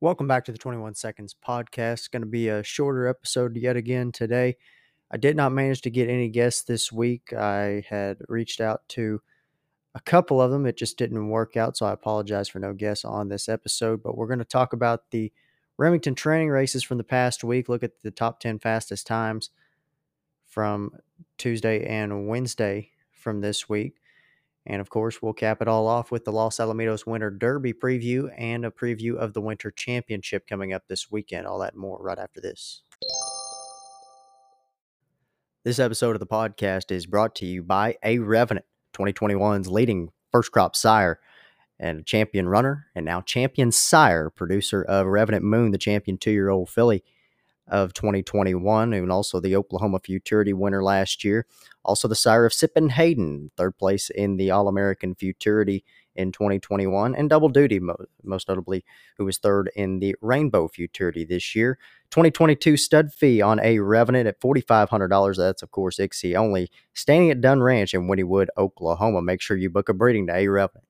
Welcome back to the 21 Seconds podcast. It's going to be a shorter episode yet again today. I did not manage to get any guests this week. I had reached out to a couple of them, it just didn't work out. So I apologize for no guests on this episode. But we're going to talk about the Remington training races from the past week, look at the top 10 fastest times from Tuesday and Wednesday from this week. And of course, we'll cap it all off with the Los Alamitos Winter Derby preview and a preview of the Winter Championship coming up this weekend. All that more right after this. This episode of the podcast is brought to you by A Revenant, 2021's leading first crop sire and champion runner, and now champion sire, producer of Revenant Moon, the champion two year old filly of 2021, and also the Oklahoma Futurity winner last year. Also, the sire of Sippin Hayden, third place in the All American Futurity in 2021, and Double Duty, most notably, who was third in the Rainbow Futurity this year. 2022 stud fee on a Revenant at $4,500. That's, of course, ICSI only. Standing at Dunn Ranch in Wynnewood, Oklahoma. Make sure you book a breeding to a Revenant.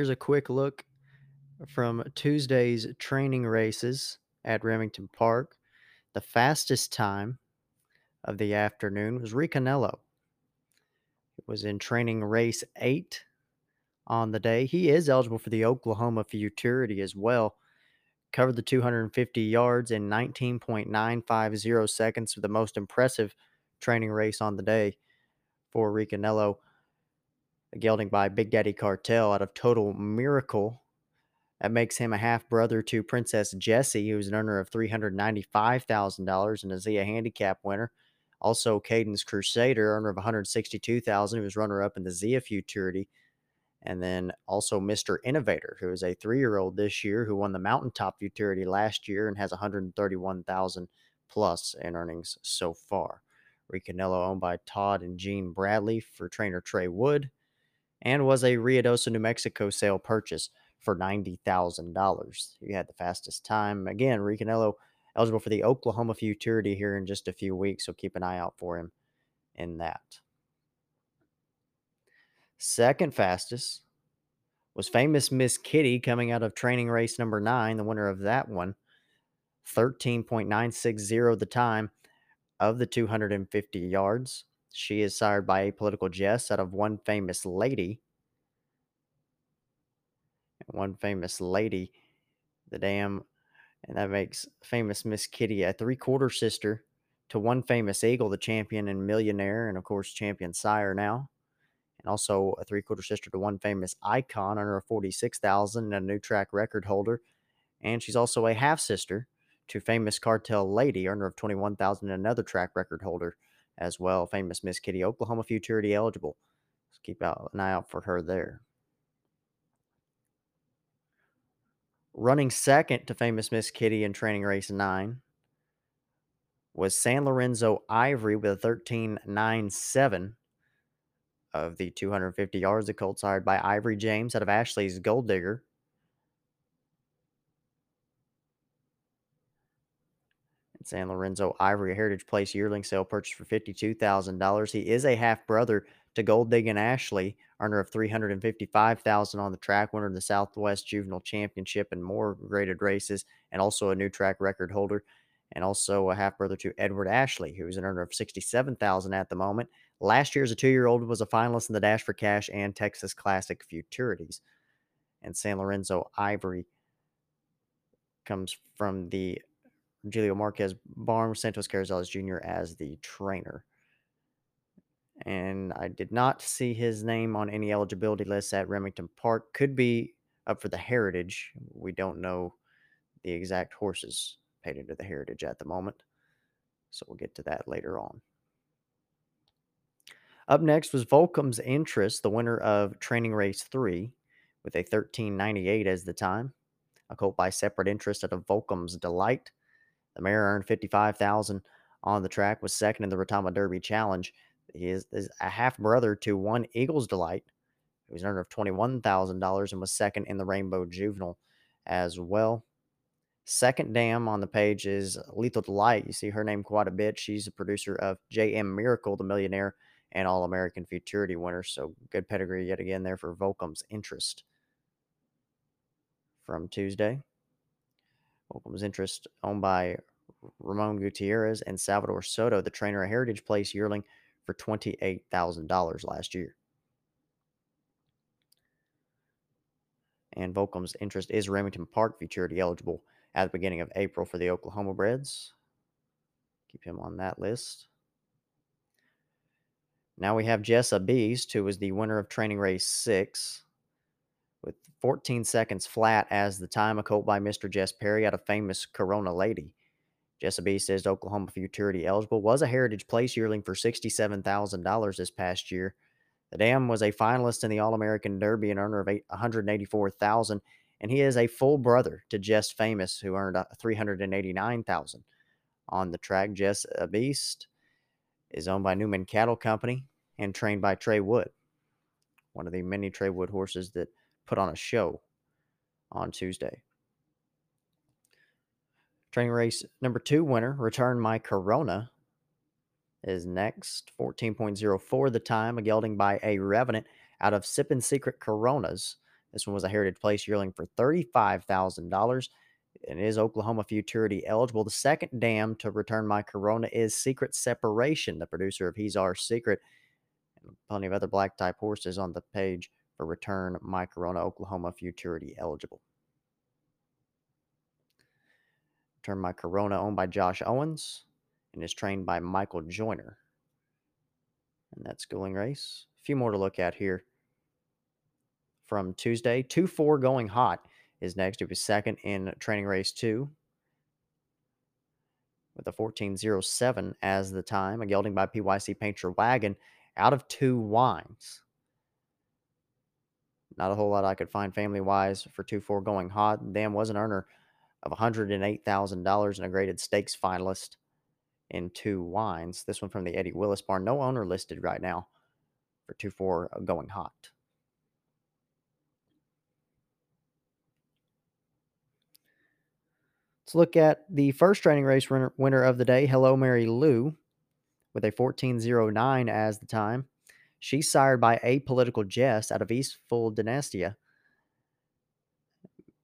Here's a quick look from Tuesday's training races at Remington Park. The fastest time of the afternoon was Ricanello. It was in training race eight on the day. He is eligible for the Oklahoma Futurity as well. Covered the 250 yards in 19.950 seconds the most impressive training race on the day for Ricanello gelding by Big Daddy Cartel out of Total Miracle. That makes him a half brother to Princess Jessie, who's an earner of $395,000 and a Zia handicap winner. Also, Cadence Crusader, earner of $162,000, who was runner up in the Zia Futurity. And then also Mr. Innovator, who is a three year old this year who won the Mountaintop Futurity last year and has 131,000 plus in earnings so far. Ricanello owned by Todd and Jean Bradley for trainer Trey Wood and was a Ruidoso, New Mexico sale purchase for $90,000. He had the fastest time. Again, Ricanello eligible for the Oklahoma Futurity here in just a few weeks, so keep an eye out for him in that. Second fastest was famous Miss Kitty coming out of training race number nine, the winner of that one. 13.960 the time of the 250 yards. She is sired by Apolitical Jess out of one famous lady. One famous lady, the dam, and that makes famous Miss Kitty a three quarter sister to one famous eagle, the champion and millionaire, and of course, champion sire now. And also a three quarter sister to one famous icon, under 46,000 and a new track record holder. And she's also a half sister to famous cartel lady, earner of 21,000 and another track record holder as well. Famous Miss Kitty, Oklahoma Futurity eligible. So keep out, an eye out for her there. Running second to famous Miss Kitty in training race nine was San Lorenzo Ivory with a 13.97 of the 250 yards. The Colts hired by Ivory James out of Ashley's Gold Digger. San Lorenzo Ivory Heritage Place yearling sale purchase for $52,000. He is a half brother to Gold Digging Ashley, earner of 355000 on the track, winner of the Southwest Juvenile Championship and more graded races, and also a new track record holder, and also a half brother to Edward Ashley, who is an earner of 67000 at the moment. Last year, as a two year old, was a finalist in the Dash for Cash and Texas Classic Futurities. And San Lorenzo Ivory comes from the Julio Marquez Barn, Santos Carrizales Jr. as the trainer. And I did not see his name on any eligibility lists at Remington Park. Could be up for the Heritage. We don't know the exact horses paid into the Heritage at the moment. So we'll get to that later on. Up next was Volcom's Interest, the winner of Training Race 3, with a 1398 as the time. A colt by separate interest at a Volcom's Delight. The mare earned 55000 on the track, was second in the Retama Derby Challenge. He is, is a half brother to one Eagles Delight, who was an earner of $21,000 and was second in the Rainbow Juvenile as well. Second dam on the page is Lethal Delight. You see her name quite a bit. She's a producer of J.M. Miracle, the millionaire, and All American Futurity winner. So good pedigree yet again there for Volcom's interest. From Tuesday, Volcom's interest owned by Ramon Gutierrez and Salvador Soto, the trainer, a Heritage Place yearling for $28,000 last year. And Volcom's interest is Remington Park Futurity eligible at the beginning of April for the Oklahoma Breds. Keep him on that list. Now we have Jessa Beast, who was the winner of training race six with 14 seconds flat as the time, a colt by Mr. Jess Perry out of famous Corona Lady. Jessa says Oklahoma Futurity eligible, was a Heritage Place yearling for $67,000 this past year. The dam was a finalist in the All American Derby and earner of 184,000, and he is a full brother to Jess Famous, who earned uh, 389,000 on the track. Jess a Beast is owned by Newman Cattle Company and trained by Trey Wood, one of the many Trey Wood horses that put on a show on Tuesday. Training race number two winner, Return My Corona, is next. 14.04 the time, a gelding by a Revenant out of Sippin' Secret Coronas. This one was a Heritage Place yearling for $35,000 and is Oklahoma Futurity eligible. The second dam to return my Corona is Secret Separation, the producer of He's Our Secret, and plenty of other black type horses on the page for return my Corona Oklahoma Futurity eligible. Turn my Corona owned by Josh Owens and is trained by Michael Joyner. And that schooling race. A few more to look at here from Tuesday. 2 4 going hot is next. It was second in training race two with a 14.07 as the time. A gelding by PYC Painter Wagon out of two wines. Not a whole lot I could find family wise for 2 4 going hot. Dan was an earner of $108,000 and a graded stakes finalist in two wines. This one from the Eddie Willis barn. No owner listed right now for 2 4 uh, going hot. Let's look at the first training race winner, winner of the day, Hello Mary Lou, with a 14.09 as the time. She's sired by Apolitical Jess out of East Full Dynastia.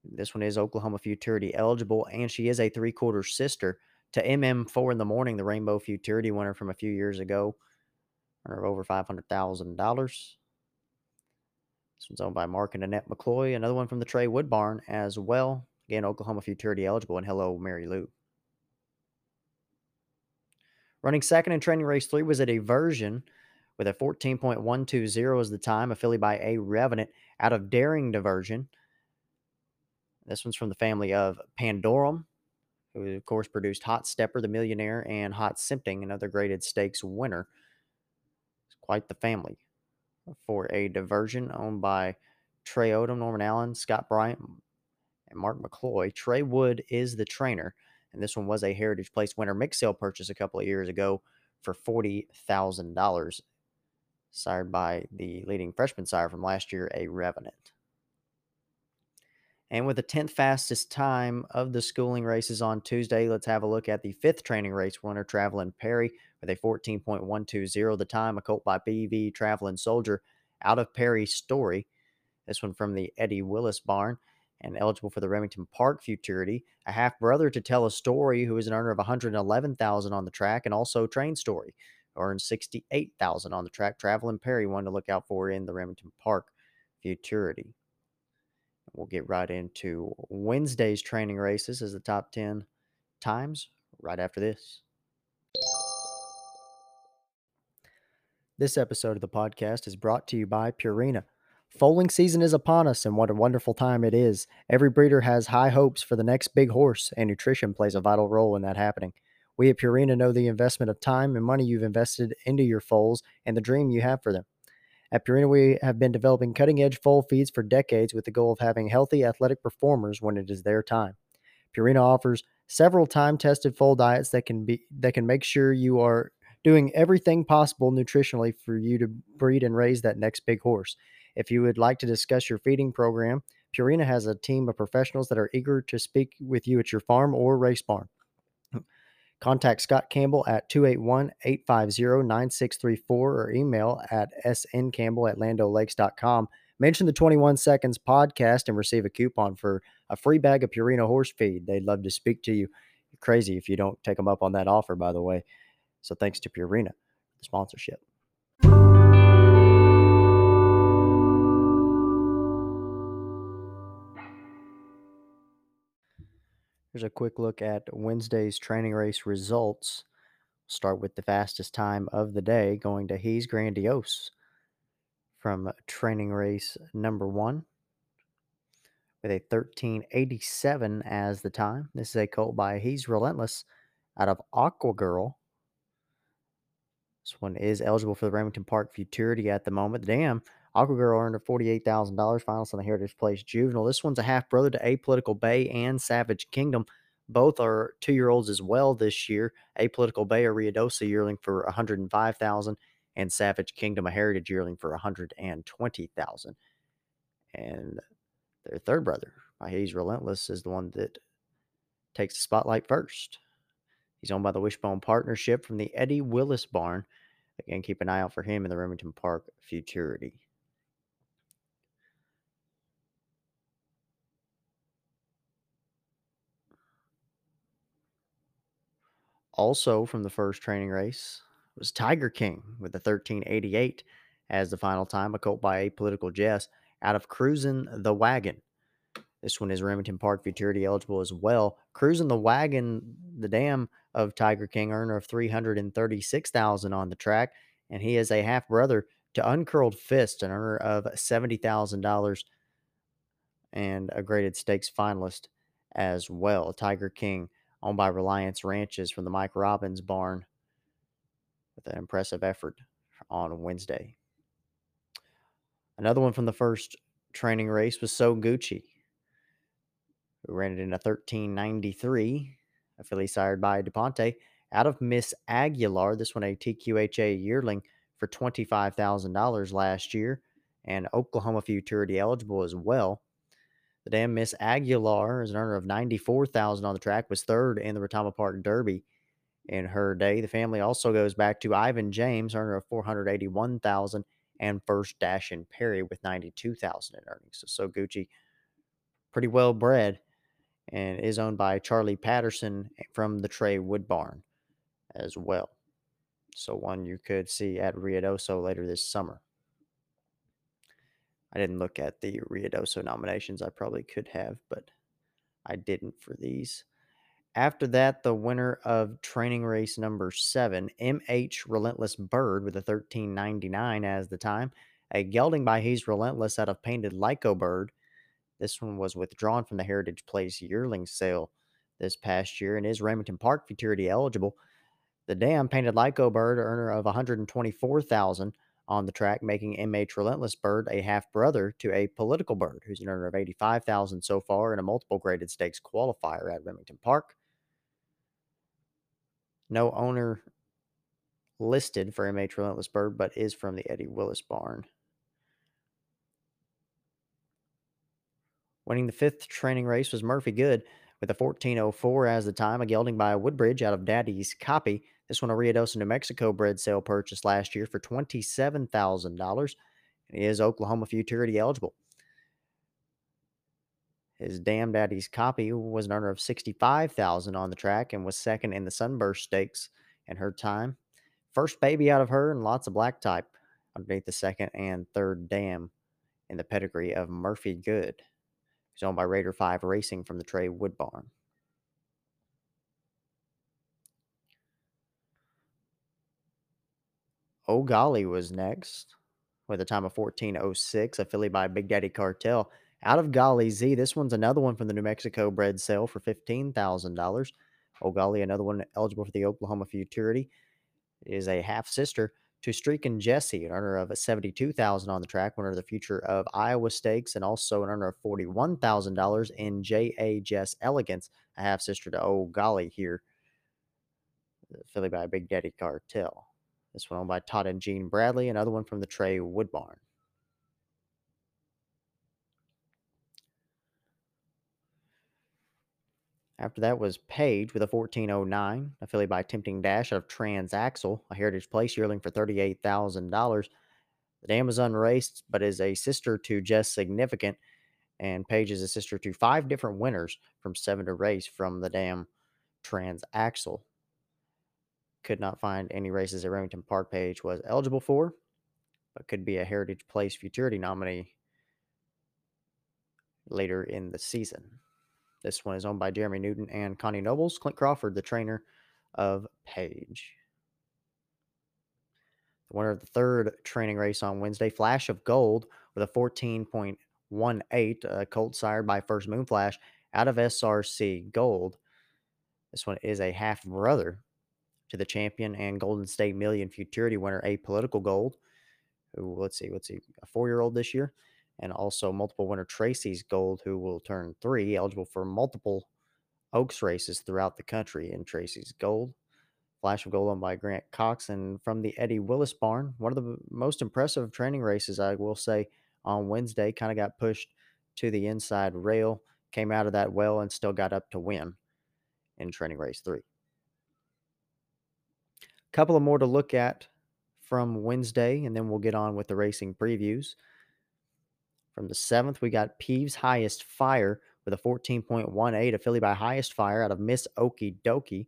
This one is Oklahoma Futurity eligible, and she is a three quarter sister to MM4 in the morning, the Rainbow Futurity winner from a few years ago, or over $500,000. This one's owned by Mark and Annette McCloy. Another one from the Trey Wood Barn as well. Again, Oklahoma Futurity eligible, and hello, Mary Lou. Running second in training race three was a diversion with a 14.120 as the time, a filly by A Revenant out of Daring Diversion. This one's from the family of Pandorum, who of course produced Hot Stepper, the Millionaire, and Hot Simping, another graded stakes winner. It's quite the family for a diversion owned by Trey Odom, Norman Allen, Scott Bryant, and Mark McCloy. Trey Wood is the trainer, and this one was a Heritage Place winner mix sale purchase a couple of years ago for $40,000, sired by the leading freshman sire from last year, a Revenant. And with the 10th fastest time of the schooling races on Tuesday, let's have a look at the fifth training race winner, Traveling Perry, with a 14.120. The time, a colt by BV Traveling Soldier out of Perry's story. This one from the Eddie Willis barn and eligible for the Remington Park Futurity. A half brother to tell a story who is an earner of 111,000 on the track and also train story earned 68,000 on the track. Traveling Perry one to look out for in the Remington Park Futurity. We'll get right into Wednesday's training races as the top 10 times right after this. This episode of the podcast is brought to you by Purina. Foaling season is upon us, and what a wonderful time it is. Every breeder has high hopes for the next big horse, and nutrition plays a vital role in that happening. We at Purina know the investment of time and money you've invested into your foals and the dream you have for them. At Purina, we have been developing cutting edge foal feeds for decades with the goal of having healthy, athletic performers when it is their time. Purina offers several time tested foal diets that can be that can make sure you are doing everything possible nutritionally for you to breed and raise that next big horse. If you would like to discuss your feeding program, Purina has a team of professionals that are eager to speak with you at your farm or race barn. Contact Scott Campbell at 281 850 9634 or email at sncampbell at landolakes.com. Mention the 21 Seconds podcast and receive a coupon for a free bag of Purina horse feed. They'd love to speak to you. You're crazy if you don't take them up on that offer, by the way. So thanks to Purina for the sponsorship. Here's a quick look at Wednesday's training race results. Start with the fastest time of the day, going to He's Grandiose from training race number one with a 1387 as the time. This is a colt by He's Relentless out of Aqua Girl. This one is eligible for the Remington Park Futurity at the moment. Damn, Aqua Girl earned a $48,000 finals on the Heritage Place Juvenile. This one's a half brother to Apolitical Bay and Savage Kingdom. Both are two year olds as well this year. Apolitical Bay, a Ruidoso yearling for 105000 and Savage Kingdom, a Heritage yearling for 120000 And their third brother, He's Relentless, is the one that takes the spotlight first. He's owned by the Wishbone Partnership from the Eddie Willis Barn. Again, keep an eye out for him in the Remington Park Futurity. Also from the first training race was Tiger King with the 1388 as the final time, a colt by Apolitical Jess out of Cruising the Wagon. This one is Remington Park Futurity eligible as well. Cruising the Wagon, the dam of Tiger King, earner of 336000 on the track, and he is a half brother to Uncurled Fist, an earner of $70,000 and a graded stakes finalist as well. Tiger King owned by Reliance Ranches from the Mike Robbins barn with an impressive effort on Wednesday. Another one from the first training race was So Gucci, who ran it in a 1393, a filly sired by DuPonte, out of Miss Aguilar. This one a TQHA yearling for $25,000 last year, and Oklahoma Futurity eligible as well. The damn Miss Aguilar is an earner of 94,000 on the track, was third in the Retama Park Derby in her day. The family also goes back to Ivan James, earner of 481,000, and first Dash and Perry with 92,000 in earnings. So, so Gucci, pretty well bred, and is owned by Charlie Patterson from the Trey Wood Barn as well. So one you could see at Ruidoso later this summer. I didn't look at the Ruidoso nominations. I probably could have, but I didn't for these. After that, the winner of training race number seven, MH Relentless Bird with a 1399 as the time. A gelding by He's Relentless out of Painted Lyco Bird. This one was withdrawn from the Heritage Place yearling sale this past year and is Remington Park Futurity eligible. The dam Painted Lyco Bird, earner of 124,000 on the track, making MH Relentless Bird a half brother to Apolitical Bird, who's an earner of 85,000 so far in a multiple graded stakes qualifier at Remington Park. No owner listed for MH Relentless Bird, but is from the Eddie Willis barn. Winning the fifth training race was Murphy Good with a 1404 as the time, a gelding by Woodbridge out of Daddy's Copy. This one, a Ruidoso, New Mexico bred sale purchase last year for $27,000. And is Oklahoma Futurity eligible. His Damn Daddy's copy was an earner of 65000 on the track and was second in the Sunburst Stakes in her time. First baby out of her and lots of black type underneath the second and third dam in the pedigree of Murphy Good. He's owned by Raider 5 Racing from the Trey Wood Barn. Golly was next with a time of 14.06, a filly by Big Daddy Cartel. Out of Golly Z, this one's another one from the New Mexico bred sale for $15,000. Oh Golly, another one eligible for the Oklahoma Futurity, is a half sister to Streakin' Jesse, an earner of 72000 on the track, winner of the future of Iowa Stakes, and also an earner of $41,000 in J.A. Jess Elegance, a half sister to Golly here, filly by Big Daddy Cartel. This one owned by Todd and Gene Bradley. Another one from the Trey Wood Barn. After that was Page with a 1409, affiliated by Tempting Dash out of Transaxle, a Heritage Place yearling for $38,000. The dam is unraced, but is a sister to Just Significant, and Page is a sister to five different winners from seven to race from the dam Transaxle. Could not find any races at Remington Park Page was eligible for, but could be a Heritage Place Futurity nominee later in the season. This one is owned by Jeremy Newton and Connie Nobles. Clint Crawford, the trainer of Page. The winner of the third training race on Wednesday, Flash of Gold, with a 14.18, a uh, colt sired by First Moon Flash out of SRC Gold. This one is a half brother to the champion and Golden State Million Futurity winner, Apolitical Gold, who, let's see, let's see, a four year old this year and also multiple winner Tracy's Gold, who will turn three, eligible for multiple Oaks races throughout the country in Tracy's Gold. Flash of Gold owned by Grant Cox, and from the Eddie Willis barn, one of the most impressive training races, I will say, on Wednesday. Kind of got pushed to the inside rail, came out of that well, and still got up to win in training race three. Couple of more to look at from Wednesday, and then we'll get on with the racing previews. From the seventh, we got Peeves Highest Fire with a 14.18, a filly by Highest Fire out of Miss Okie Dokie.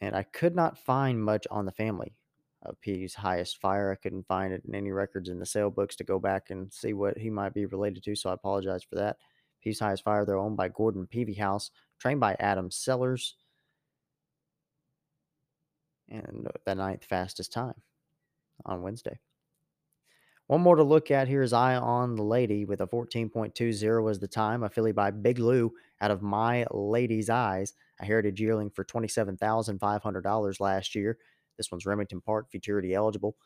And I could not find much on the family of Peeves Highest Fire. I couldn't find it in any records in the sale books to go back and see what he might be related to, so I apologize for that. Peeves Highest Fire, they're owned by Gordon Peavy House, trained by Adam Sellers. And the ninth fastest time on Wednesday. One more to look at here is Eye on the Lady with a 14.20 was the time. A filly by Big Lou out of My Lady's Eyes, a heritage yearling for $27,500 last year. This one's Remington Park futurity eligible.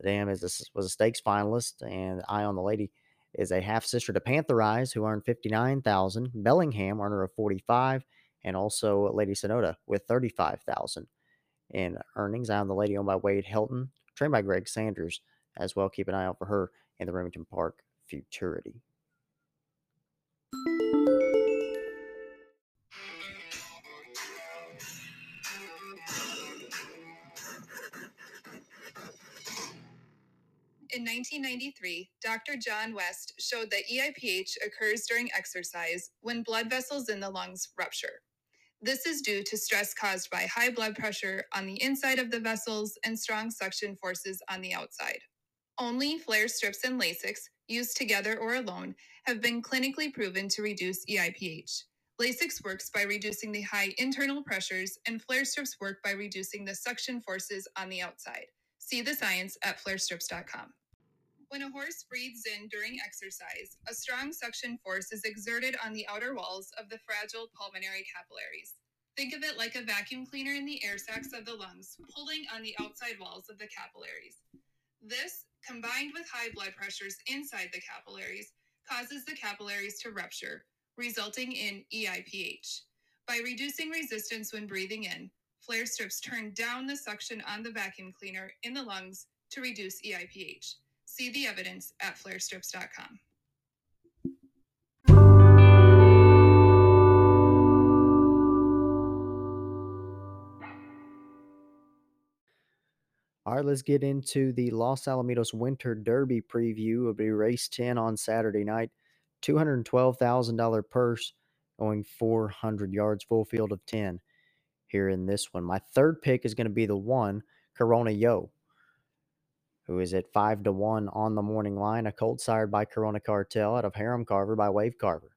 The dam is a, was a stakes finalist, and Eye on the Lady is a half sister to Panther Eyes, who earned 59000 Bellingham, earner of 45 and also Lady Sonoda with 35000 in earnings. I am the Lady owned by Wade Helton, trained by Greg Sanders as well. Keep an eye out for her in the Remington Park Futurity. In 1993, Dr. John West showed that EIPH occurs during exercise when blood vessels in the lungs rupture. This is due to stress caused by high blood pressure on the inside of the vessels and strong suction forces on the outside. Only Flair strips and Lasix, used together or alone, have been clinically proven to reduce EIPH. Lasix works by reducing the high internal pressures, and Flair strips work by reducing the suction forces on the outside. See the science at flairstrips.com. When a horse breathes in during exercise, a strong suction force is exerted on the outer walls of the fragile pulmonary capillaries. Think of it like a vacuum cleaner in the air sacs of the lungs, pulling on the outside walls of the capillaries. This combined with high blood pressures inside the capillaries, causes the capillaries to rupture, resulting in EIPH. By reducing resistance when breathing in, Flair strips turn down the suction on the vacuum cleaner in the lungs to reduce EIPH. See the evidence at flairstrips.com. All right, let's get into the Los Alamitos Winter Derby preview. It'll be race 10 on Saturday night. $212,000 purse going 400 yards, full field of 10 here in this one. My third pick is going to be the one, Corona Yo, who is at 5 to 1 on the morning line. A colt sired by Corona Cartel out of Harem Carver by Wave Carver.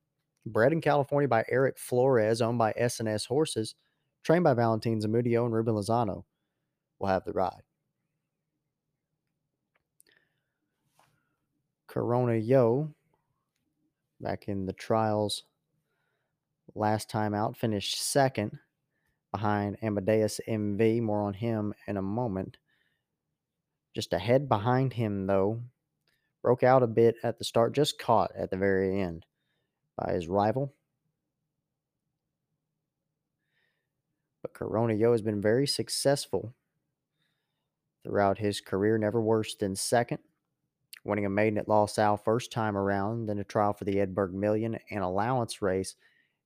Bred in California by Eric Flores, owned by S&S Horses, trained by Valentin Zamudio and Ruben Lozano, will have the ride. Corona Yo back in the trials last time out finished second behind Amadeus MV. More on him in a moment. Just ahead behind him, though, broke out a bit at the start, just caught at the very end by his rival. But Corona Yo has been very successful throughout his career, never worse than second winning a maiden at Los Al first time around, then a trial for the Ed Burke Million and allowance race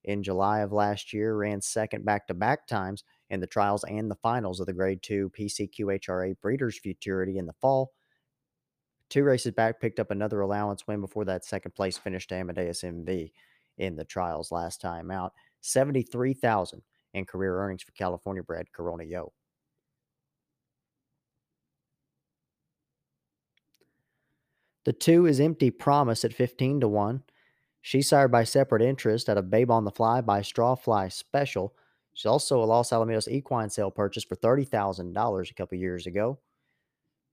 in July of last year, ran second back to back times in the trials and the finals of the Grade 2 PCQHRA Breeders' Futurity in the fall. Two races back, picked up another allowance win before that second place finish to Amadeus MV in the trials last time out. 73000 in career earnings for California bred Corona Yo. The two is Empty Promise at 15 to 1. She's sired by separate interest at a Babe on the Fly by Strawfly Special. She's also a Los Alamitos equine sale purchase for $30,000 a couple years ago.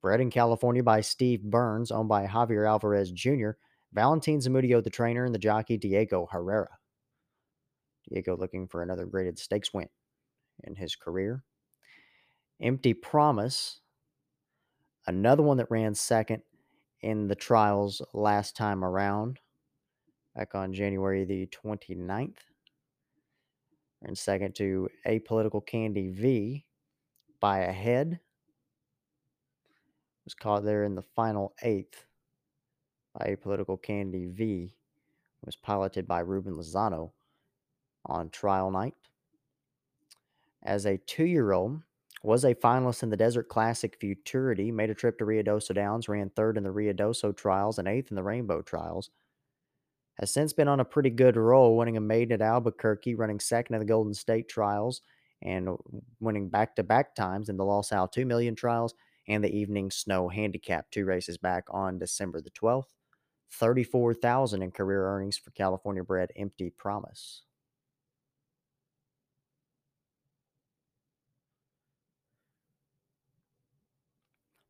Bred in California by Steve Burns, owned by Javier Alvarez Jr., Valentin Zamudio, the trainer, and the jockey Diego Herrera. Diego looking for another graded stakes win in his career. Empty Promise, another one that ran second in the trials last time around, back on January the 29th. And second to Apolitical Candy V by a head. Was caught there in the final eighth by Apolitical Candy V. Was piloted by Ruben Lozano on trial night. As a two year old, was a finalist in the Desert Classic Futurity, made a trip to Ruidoso Downs, ran third in the Ruidoso trials and eighth in the Rainbow trials. Has since been on a pretty good roll, winning a maiden at Albuquerque, running second in the Golden State trials, and winning back to back times in the Los Al 2 million trials and the Evening Snow Handicap, two races back on December the 12th. 34,000 in career earnings for California bred Empty Promise.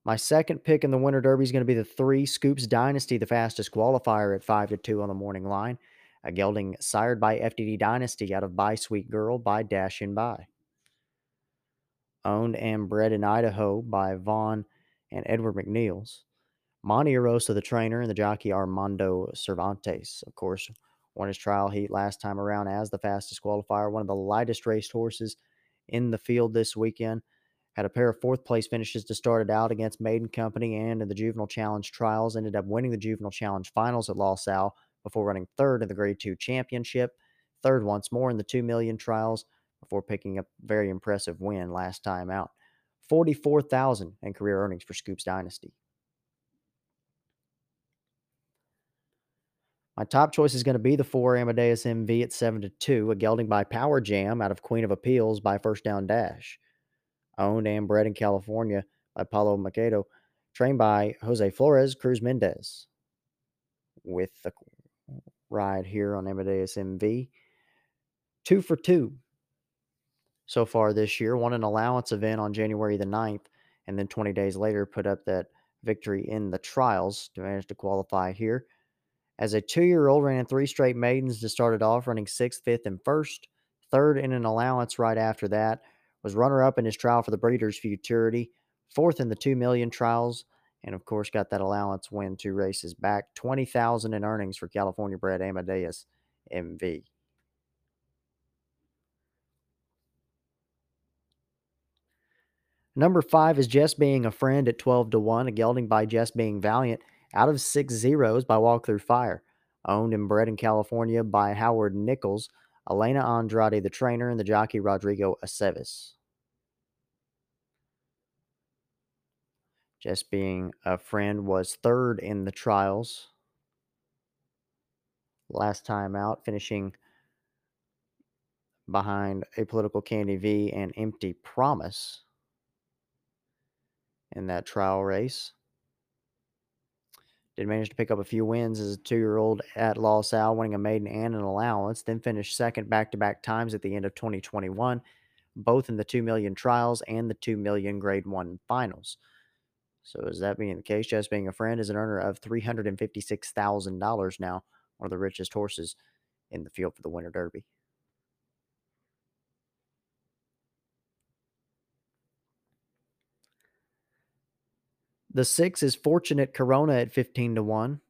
My second pick in the Winter Derby is going to be the three Scoops Dynasty, the fastest qualifier at 5 to 2 on the morning line. A gelding sired by FDD Dynasty out of By Sweet Girl by Dash and By. Owned and bred in Idaho by Vaughn and Edward McNeils. Monte Arosa, the trainer, and the jockey Armando Cervantes. Of course, won his trial heat last time around as the fastest qualifier, one of the lightest raced horses in the field this weekend. Had a pair of fourth place finishes to start it out against Maiden Company and in the Juvenile Challenge trials. Ended up winning the Juvenile Challenge finals at Los Al before running third in the Grade 2 Championship, third once more in the 2 million trials before picking up a very impressive win last time out. 44,000 in career earnings for Scoops Dynasty. My top choice is going to be the four Amadeus MV at 7 to 2, a gelding by Power Jam out of Queen of Appeals by First Down Dash owned and bred in California by Paulo Macedo, trained by Jose Flores Cruz Mendez. With the ride here on Amadeus MV, two for two so far this year. Won an allowance event on January the 9th, and then 20 days later put up that victory in the trials to manage to qualify here. As a two year old, ran in three straight maidens to start it off, running sixth, fifth, and first. Third in an allowance right after that was runner up in his trial for the Breeders' Futurity, fourth in the 2 million trials, and of course got that allowance win two races back. 20,000 in earnings for California bred Amadeus MV. Number five is Just Being a Friend at 12 to 1, a gelding by Just Being Valiant out of six zeros by Walk Through Fire. Owned and bred in California by Howard Nichols. Elena Andrade, the trainer, and the jockey Rodrigo Aceves. Just being a friend was third in the trials last time out, finishing behind Apolitical Candy V and Empty Promise in that trial race. Did manage to pick up a few wins as a two year old at Los Al, winning a maiden and an allowance, then finished second back to back times at the end of 2021, both in the 2 million trials and the 2 million grade one finals. So, is that being the case, just being a friend is an earner of $356,000 now, one of the richest horses in the field for the Winter Derby. The six is Fortunate Corona at 15 to 1.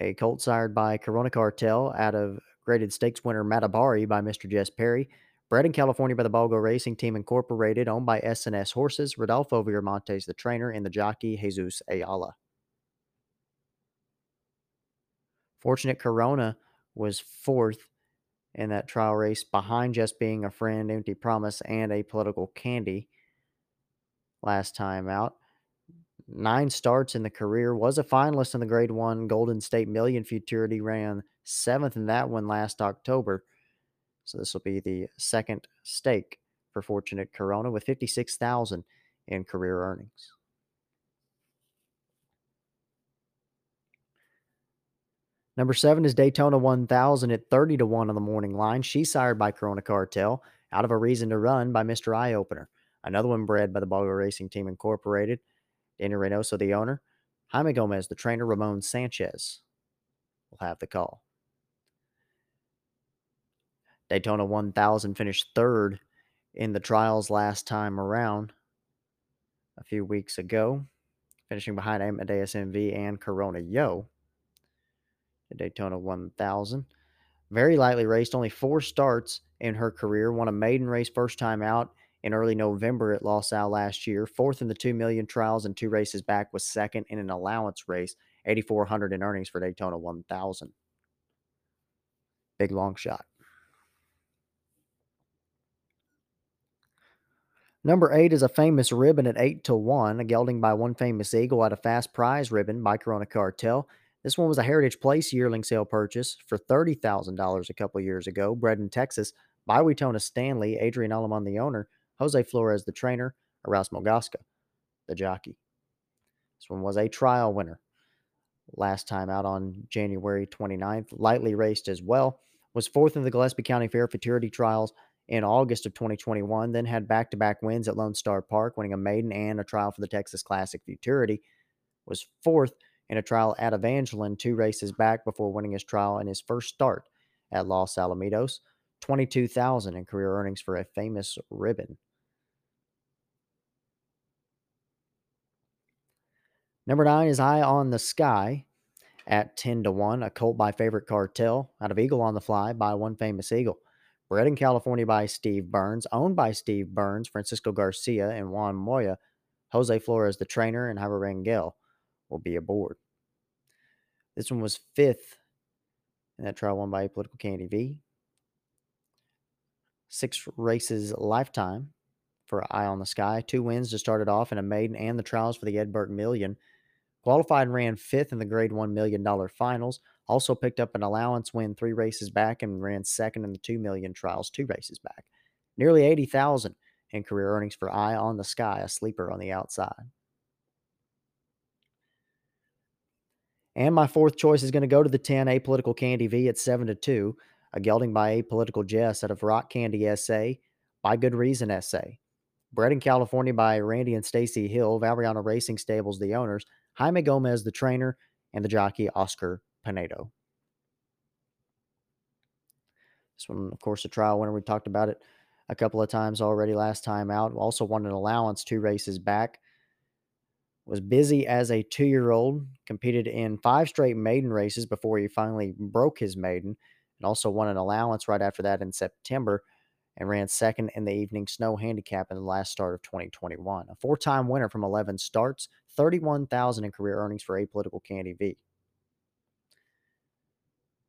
A colt sired by Corona Cartel out of graded stakes winner Matabari by Mr. Jess Perry. Bred in California by the Balgo Racing Team Incorporated, owned by SNS Horses, Rodolfo Viramontes, the trainer, and the jockey Jesus Ayala. Fortunate Corona was fourth in that trial race behind just being a friend, empty promise, and Apolitical candy last time out. Nine starts in the career, was a finalist in the Grade 1 Golden State Million Futurity, ran seventh in that one last October. So this will be the second stake for Fortunate Corona with 56,000 in career earnings. Number seven is Daytona 1000 at 30 to 1 on the morning line. She's sired by Corona Cartel out of a reason to run by Mr. Eye Opener. Another one bred by the Bogo Racing Team Incorporated. Daniel Reynoso, the owner. Jaime Gomez, the trainer. Ramon Sanchez will have the call. Daytona 1000 finished third in the trials last time around a few weeks ago, finishing behind Amadeus MV and Corona Yo. The Daytona 1000. Very lightly raced, only four starts in her career. Won a maiden race first time out in early November at Los Al last year. Fourth in the 2 million trials and two races back was second in an allowance race. 8,400 in earnings for Daytona 1000. Big long shot. Number eight is a famous ribbon at eight to one, a gelding by one famous eagle at a fast prize ribbon by Corona Cartel. This one was a Heritage Place yearling sale purchase for $30,000 a couple years ago, bred in Texas by Wetona Stanley, Adrian Alamon, the owner, Jose Flores, the trainer, Erasmo Gasca, the jockey. This one was a trial winner last time out on January 29th, lightly raced as well, was fourth in the Gillespie County Fair Futurity Trials in August of 2021, then had back to back wins at Lone Star Park, winning a maiden and a trial for the Texas Classic Futurity. Was fourth in a trial at Evangeline, two races back before winning his trial in his first start at Los Alamitos. 22,000 in career earnings for a famous ribbon. Number nine is Eye on the Sky at 10 to 1, a colt by favorite cartel out of Eagle on the Fly by one famous eagle. Bred in California by Steve Burns, owned by Steve Burns, Francisco Garcia, and Juan Moya. Jose Flores, the trainer, and Javier Rangel will be aboard. This one was fifth in that trial won by Political Candy V. Six races lifetime for Eye on the Sky. Two wins to start it off in a maiden and the trials for the Ed Burke Million. Qualified and ran fifth in the Grade $1 million finals. Also picked up an allowance win three races back and ran second in the 2 million trials two races back. Nearly 80,000 in career earnings for Eye on the Sky, a sleeper on the outside. And my fourth choice is going to go to the 10 Apolitical Candy V at 7 to 2, a gelding by Apolitical Jess out of Rock Candy SA by Good Reason SA. Bred in California by Randy and Stacy Hill, Valriano Racing Stables, the owners, Jaime Gomez, the trainer, and the jockey Oscar Pinedo. This one, of course, a trial winner. We talked about it a couple of times already last time out. Also won an allowance two races back was busy as a two year old, competed in five straight maiden races before he finally broke his maiden, and also won an allowance right after that in September and ran second in the evening snow handicap in the last start of 2021. A four time winner from 11 starts, 31,000 in career earnings for Apolitical Candy V.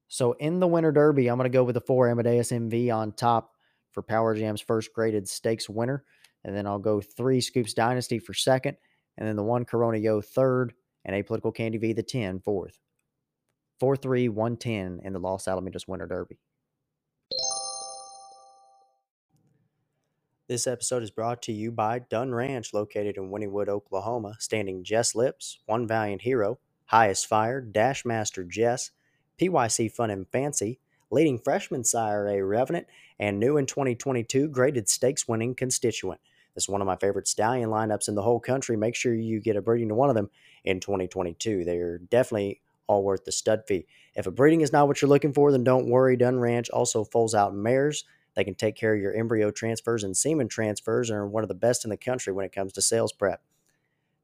So in the Winter Derby, I'm going to go with the four Amadeus MV on top for Power Jam's first graded stakes winner. And then I'll go three Scoops Dynasty for second and then the one Corona Yo third, and Apolitical Candy V the 10 fourth. 4 3 110 in the Los Alamitos Winter Derby. This episode is brought to you by Dunn Ranch, located in Wynnewood, Oklahoma, standing Jess Lips, One Valiant Hero, Highest Fire, Dash Master Jess, PYC Fun and Fancy, leading freshman sire A Revenant, and new in 2022 graded stakes winning constituent. This is one of my favorite stallion lineups in the whole country. Make sure you get a breeding to one of them in 2022. They're definitely all worth the stud fee. If a breeding is not what you're looking for, then don't worry. Dunn Ranch also foals out mares. They can take care of your embryo transfers and semen transfers and are one of the best in the country when it comes to sales prep.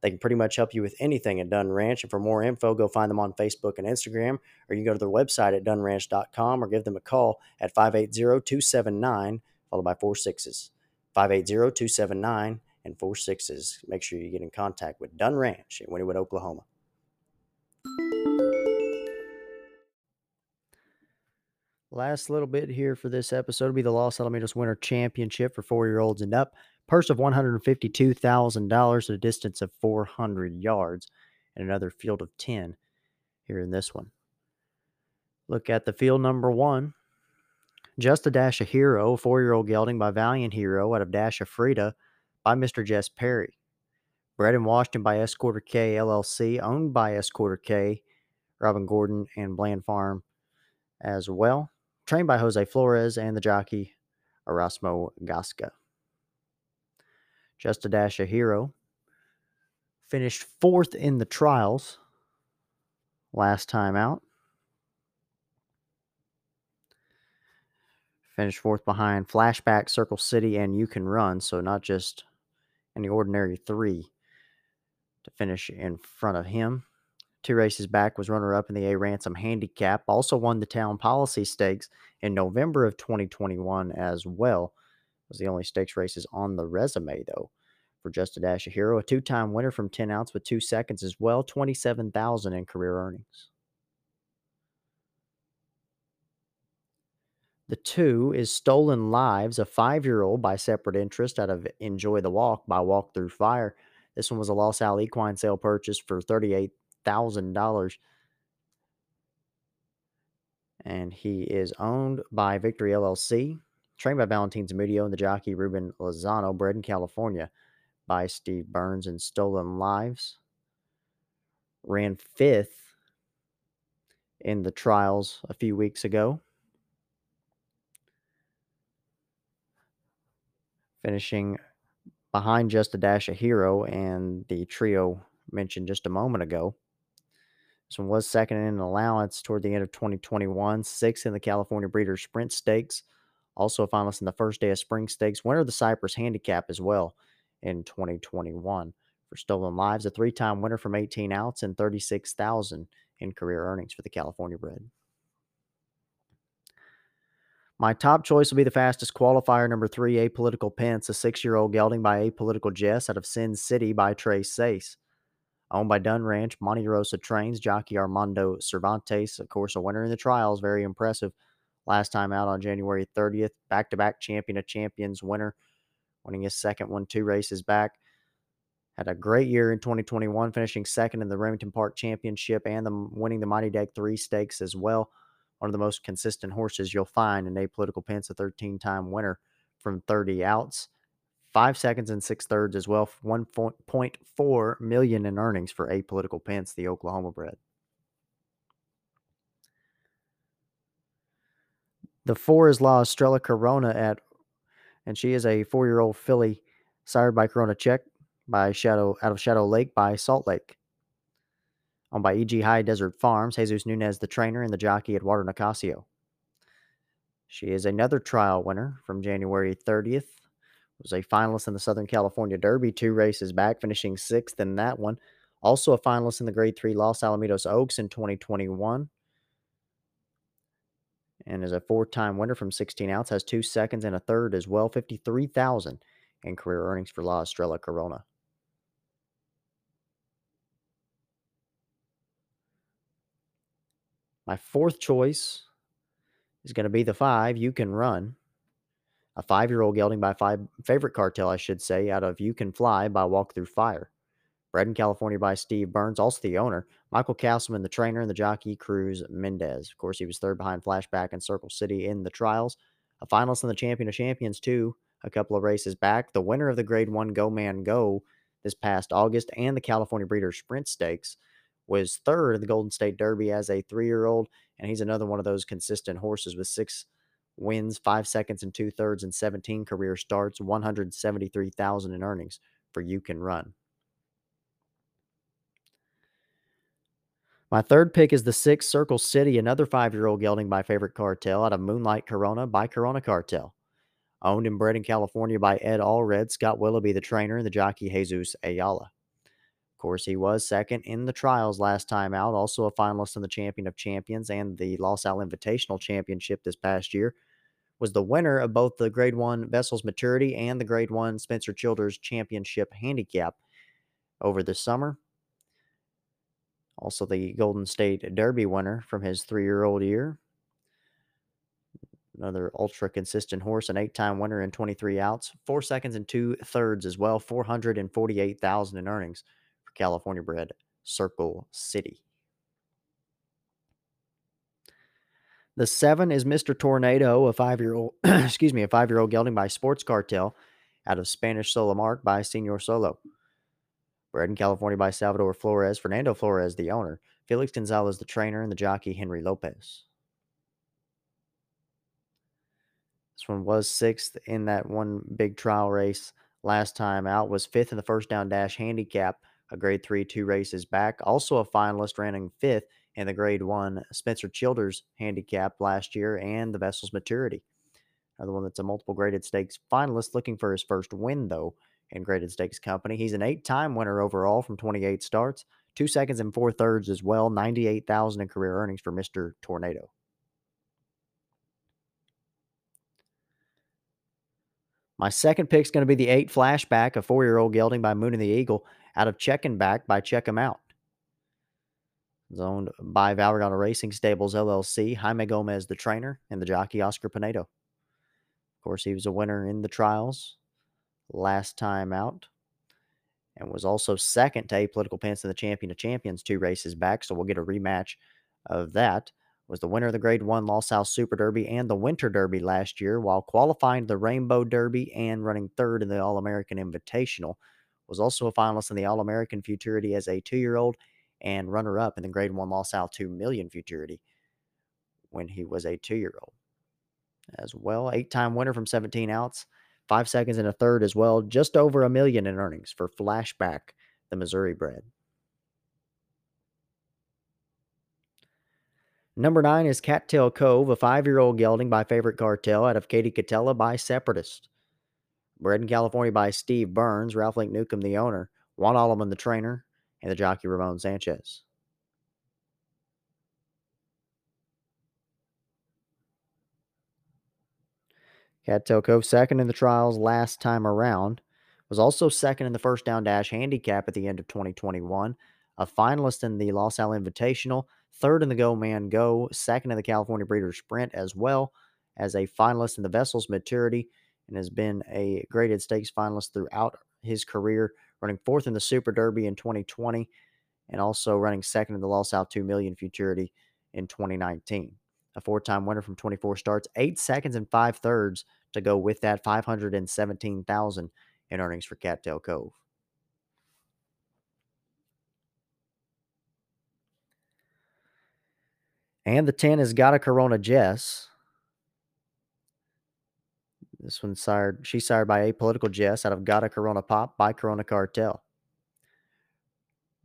They can pretty much help you with anything at Dunn Ranch. And for more info, go find them on Facebook and Instagram, or you can go to their website at dunnranch.com or give them a call at 580 279, followed by four sixes. 580-279 and four sixes. Make sure you get in contact with Dunn Ranch in Wynnewood, Oklahoma. Last little bit here for this episode will be the Los Alamitos Winter Championship for four year olds and up. Purse of $152,000 at a distance of 400 yards and another field of 10 here in this one. Look at the field number one. Just a Dash a Hero, four year old gelding by Valiant Hero out of Dash of Frida by Mr. Jess Perry. Bred in Washington by Escorter K LLC, owned by Escorter K, Robin Gordon, and Bland Farm as well. Trained by Jose Flores and the jockey Erasmo Gasca. Just a Dash a Hero finished fourth in the trials last time out. Finished fourth behind Flashback, Circle City, and You Can Run. So not just any ordinary three to finish in front of him. Two races back was runner up in the A Ransom Handicap. Also won the Town Policy Stakes in November of 2021 as well. It Was the only stakes races on the resume though for Just a Dash a Hero, a two-time winner from 10 ounce with two seconds as well, 27,000 in career earnings. The two is Stolen Lives, a five year old by Separatist out of Enjoy the Walk by Walk Through Fire. This one was a Los Al equine sale purchase for $38,000. And he is owned by Victory LLC, trained by Valentin Zamudio and the jockey Ruben Lozano, bred in California by Steve Burns and Stolen Lives. Ran fifth in the trials a few weeks ago. finishing behind just a dash a hero and the trio mentioned just a moment ago. One was second in an allowance toward the end of 2021, sixth in the California Breeders' Sprint Stakes, also a finalist in the first day of Spring Stakes, winner of the Cypress Handicap as well in 2021. For Stolen Lives, a three time winner from 18 outs and 36,000 in career earnings for the California bred. My top choice will be the fastest qualifier, number three, Apolitical Pence, a six year old gelding by Apolitical Jess out of Sin City by Tres Seis. Owned by Dunn Ranch, Monte Rosa trains, jockey Armando Cervantes, of course, a winner in the trials, very impressive. Last time out on January 30th, back to back champion of champions winner, winning his second one, two races back. Had a great year in 2021, finishing second in the Remington Park Championship and the, winning the Mighty Deck 3 stakes as well one of the most consistent horses you'll find in Apolitical Pence, a 13 time winner from 30 outs. Five seconds and six thirds as well. 1.4 million in earnings for Apolitical Pence, the Oklahoma bred. The four is La Estrella Corona at, and she is a four year old filly sired by Corona Check by Shadow out of Shadow Lake by Salt Lake owned by EG High Desert Farms, Jesus Nunez, the trainer, and the jockey Eduardo Nicasio. She is another trial winner from January 30th. Was a finalist in the Southern California Derby, two races back, finishing sixth in that one. Also a finalist in the Grade 3 Los Alamitos Oaks in 2021. And is a four-time winner from 16 outs, has two seconds and a third as well, 53,000 in career earnings for La Estrella Corona. My fourth choice is going to be the five. You can run. A five year old gelding by five favorite cartel, I should say, out of You Can Fly by Walk Through Fire. Bred in California by Steve Burns, also the owner. Michael Castleman, the trainer, and the jockey Cruz Mendez. Of course, he was third behind Flashback and Circle City in the trials. A finalist in the Champion of Champions, too, a couple of races back. The winner of the Grade 1 Go Man Go this past August and the California Breeders' Sprint Stakes was third in the Golden State Derby as a three year old. And he's another one of those consistent horses with six wins, five seconds and two thirds, and 17 career starts, 173,000 in earnings for You Can Run. My third pick is the six Circle City, another five year old gelding by Favorite Cartel out of Moonlight Corona by Corona Cartel. Owned and bred in California by Ed Allred, Scott Willoughby, the trainer, and the jockey Jesus Ayala Of course, he was second in the trials last time out, also a finalist in the Champion of Champions and the Los Al Invitational Championship this past year. Was the winner of both the Grade 1 Vessels Maturity and the Grade 1 Spencer Childers Championship Handicap over the summer. Also, the Golden State Derby winner from his three year old year. Another ultra consistent horse, an eight time winner in 23 outs, four seconds and two thirds as well, 448,000 in earnings for California bred Circle City. The seven is Mr. Tornado, a five year old, excuse me, a five year old gelding by Sports Cartel out of Spanish Solo Mark by Senor Solo. Bred in California by Salvador Flores, Fernando Flores, the owner, Felix Gonzalez, the trainer, and the jockey Henry Lopez. This one was sixth in that one big trial race last time out, was fifth in the first down dash handicap, a grade three, two races back. Also a finalist, ran in fifth in the grade one Spencer Childers handicap last year and the vessel's maturity. Another one that's a multiple graded stakes finalist looking for his first win, though, in graded stakes company. He's an eight time winner overall from 28 starts, two seconds and four thirds as well, 98,000 in career earnings for Mr. Tornado. My second pick is going to be the eight flashback, a four year old gelding by Moon and the Eagle out of Check and Back by Check 'em Out. It's owned by Valregano Racing Stables LLC, Jaime Gomez, the trainer, and the jockey Oscar Pinedo. Of course, he was a winner in the trials last time out and was also second to Apolitical Pence in the Champion of Champions two races back. So we'll get a rematch of that. Was the winner of the Grade 1 Los Al Super Derby and the Winter Derby last year, while qualifying the Rainbow Derby and running third in the All American Invitational. Was also a finalist in the All American Futurity as a two year old and runner up in the Grade 1 Los Al 2 Million Futurity when he was a two year old. As well, eight time winner from 17 outs, five seconds and a third as well, just over a million in earnings for Flashback, the Missouri bred. Number nine is Cattail Cove, a five year old gelding by Favorite Cartel out of Katie Catella by Separatist. Bred in California by Steve Burns, Ralph Link Newcomb, the owner, Juan Alleman, the trainer, and the jockey Ramon Sanchez. Cattail Cove second in the trials last time around. Was also second in the first down dash handicap at the end of 2021. A finalist in the Los Al Invitational, third in the Go Man Go, second in the California Breeders' Sprint, as well as a finalist in the Vessel's Maturity, and has been a graded stakes finalist throughout his career, running fourth in the Super Derby in 2020 and also running second in the Los Al 2 Million Futurity in 2019. A four time winner from 24 starts, eight seconds and five thirds to go with that 517,000 in earnings for Cattail Cove. And the 10 has Gata Corona Jess. This one's sired, she's sired by Apolitical Jess out of Gata Corona Pop by Corona Cartel.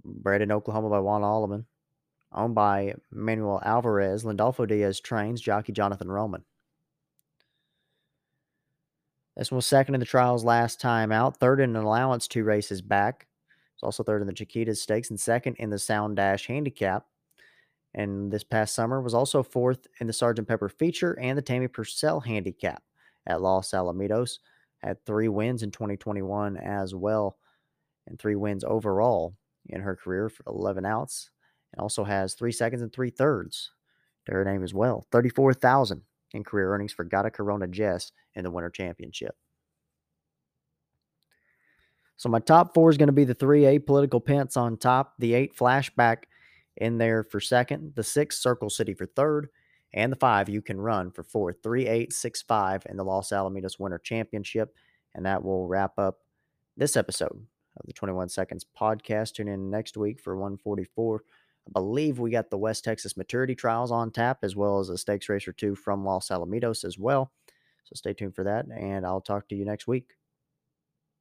Bred in Oklahoma by Juan Alleman. Owned by Manuel Alvarez. Lindolfo Diaz trains jockey Jonathan Roman. This one was second in the trials last time out, third in an allowance two races back. It's also third in the Chiquitas Stakes and second in the Sound Dash Handicap. And this past summer was also fourth in the Sergeant Pepper Feature and the Tammy Purcell Handicap at Los Alamitos. Had three wins in 2021 as well, and three wins overall in her career for 11 outs, and also has three seconds and three thirds to her name as well. 34,000 in career earnings for Gata Corona Jess in the Winter Championship. So my top four is going to be the three Apolitical Pence on top, the eight flashback in there for second, the six Circle City for third, and the five you can run for fourth. Three, eight, six, five in the Los Alamitos Winter Championship. And that will wrap up this episode of the 21 Seconds podcast. Tune in next week for 144. I believe we got the West Texas maturity trials on tap, as well as a stakes race or two from Los Alamitos as well. So stay tuned for that, and I'll talk to you next week.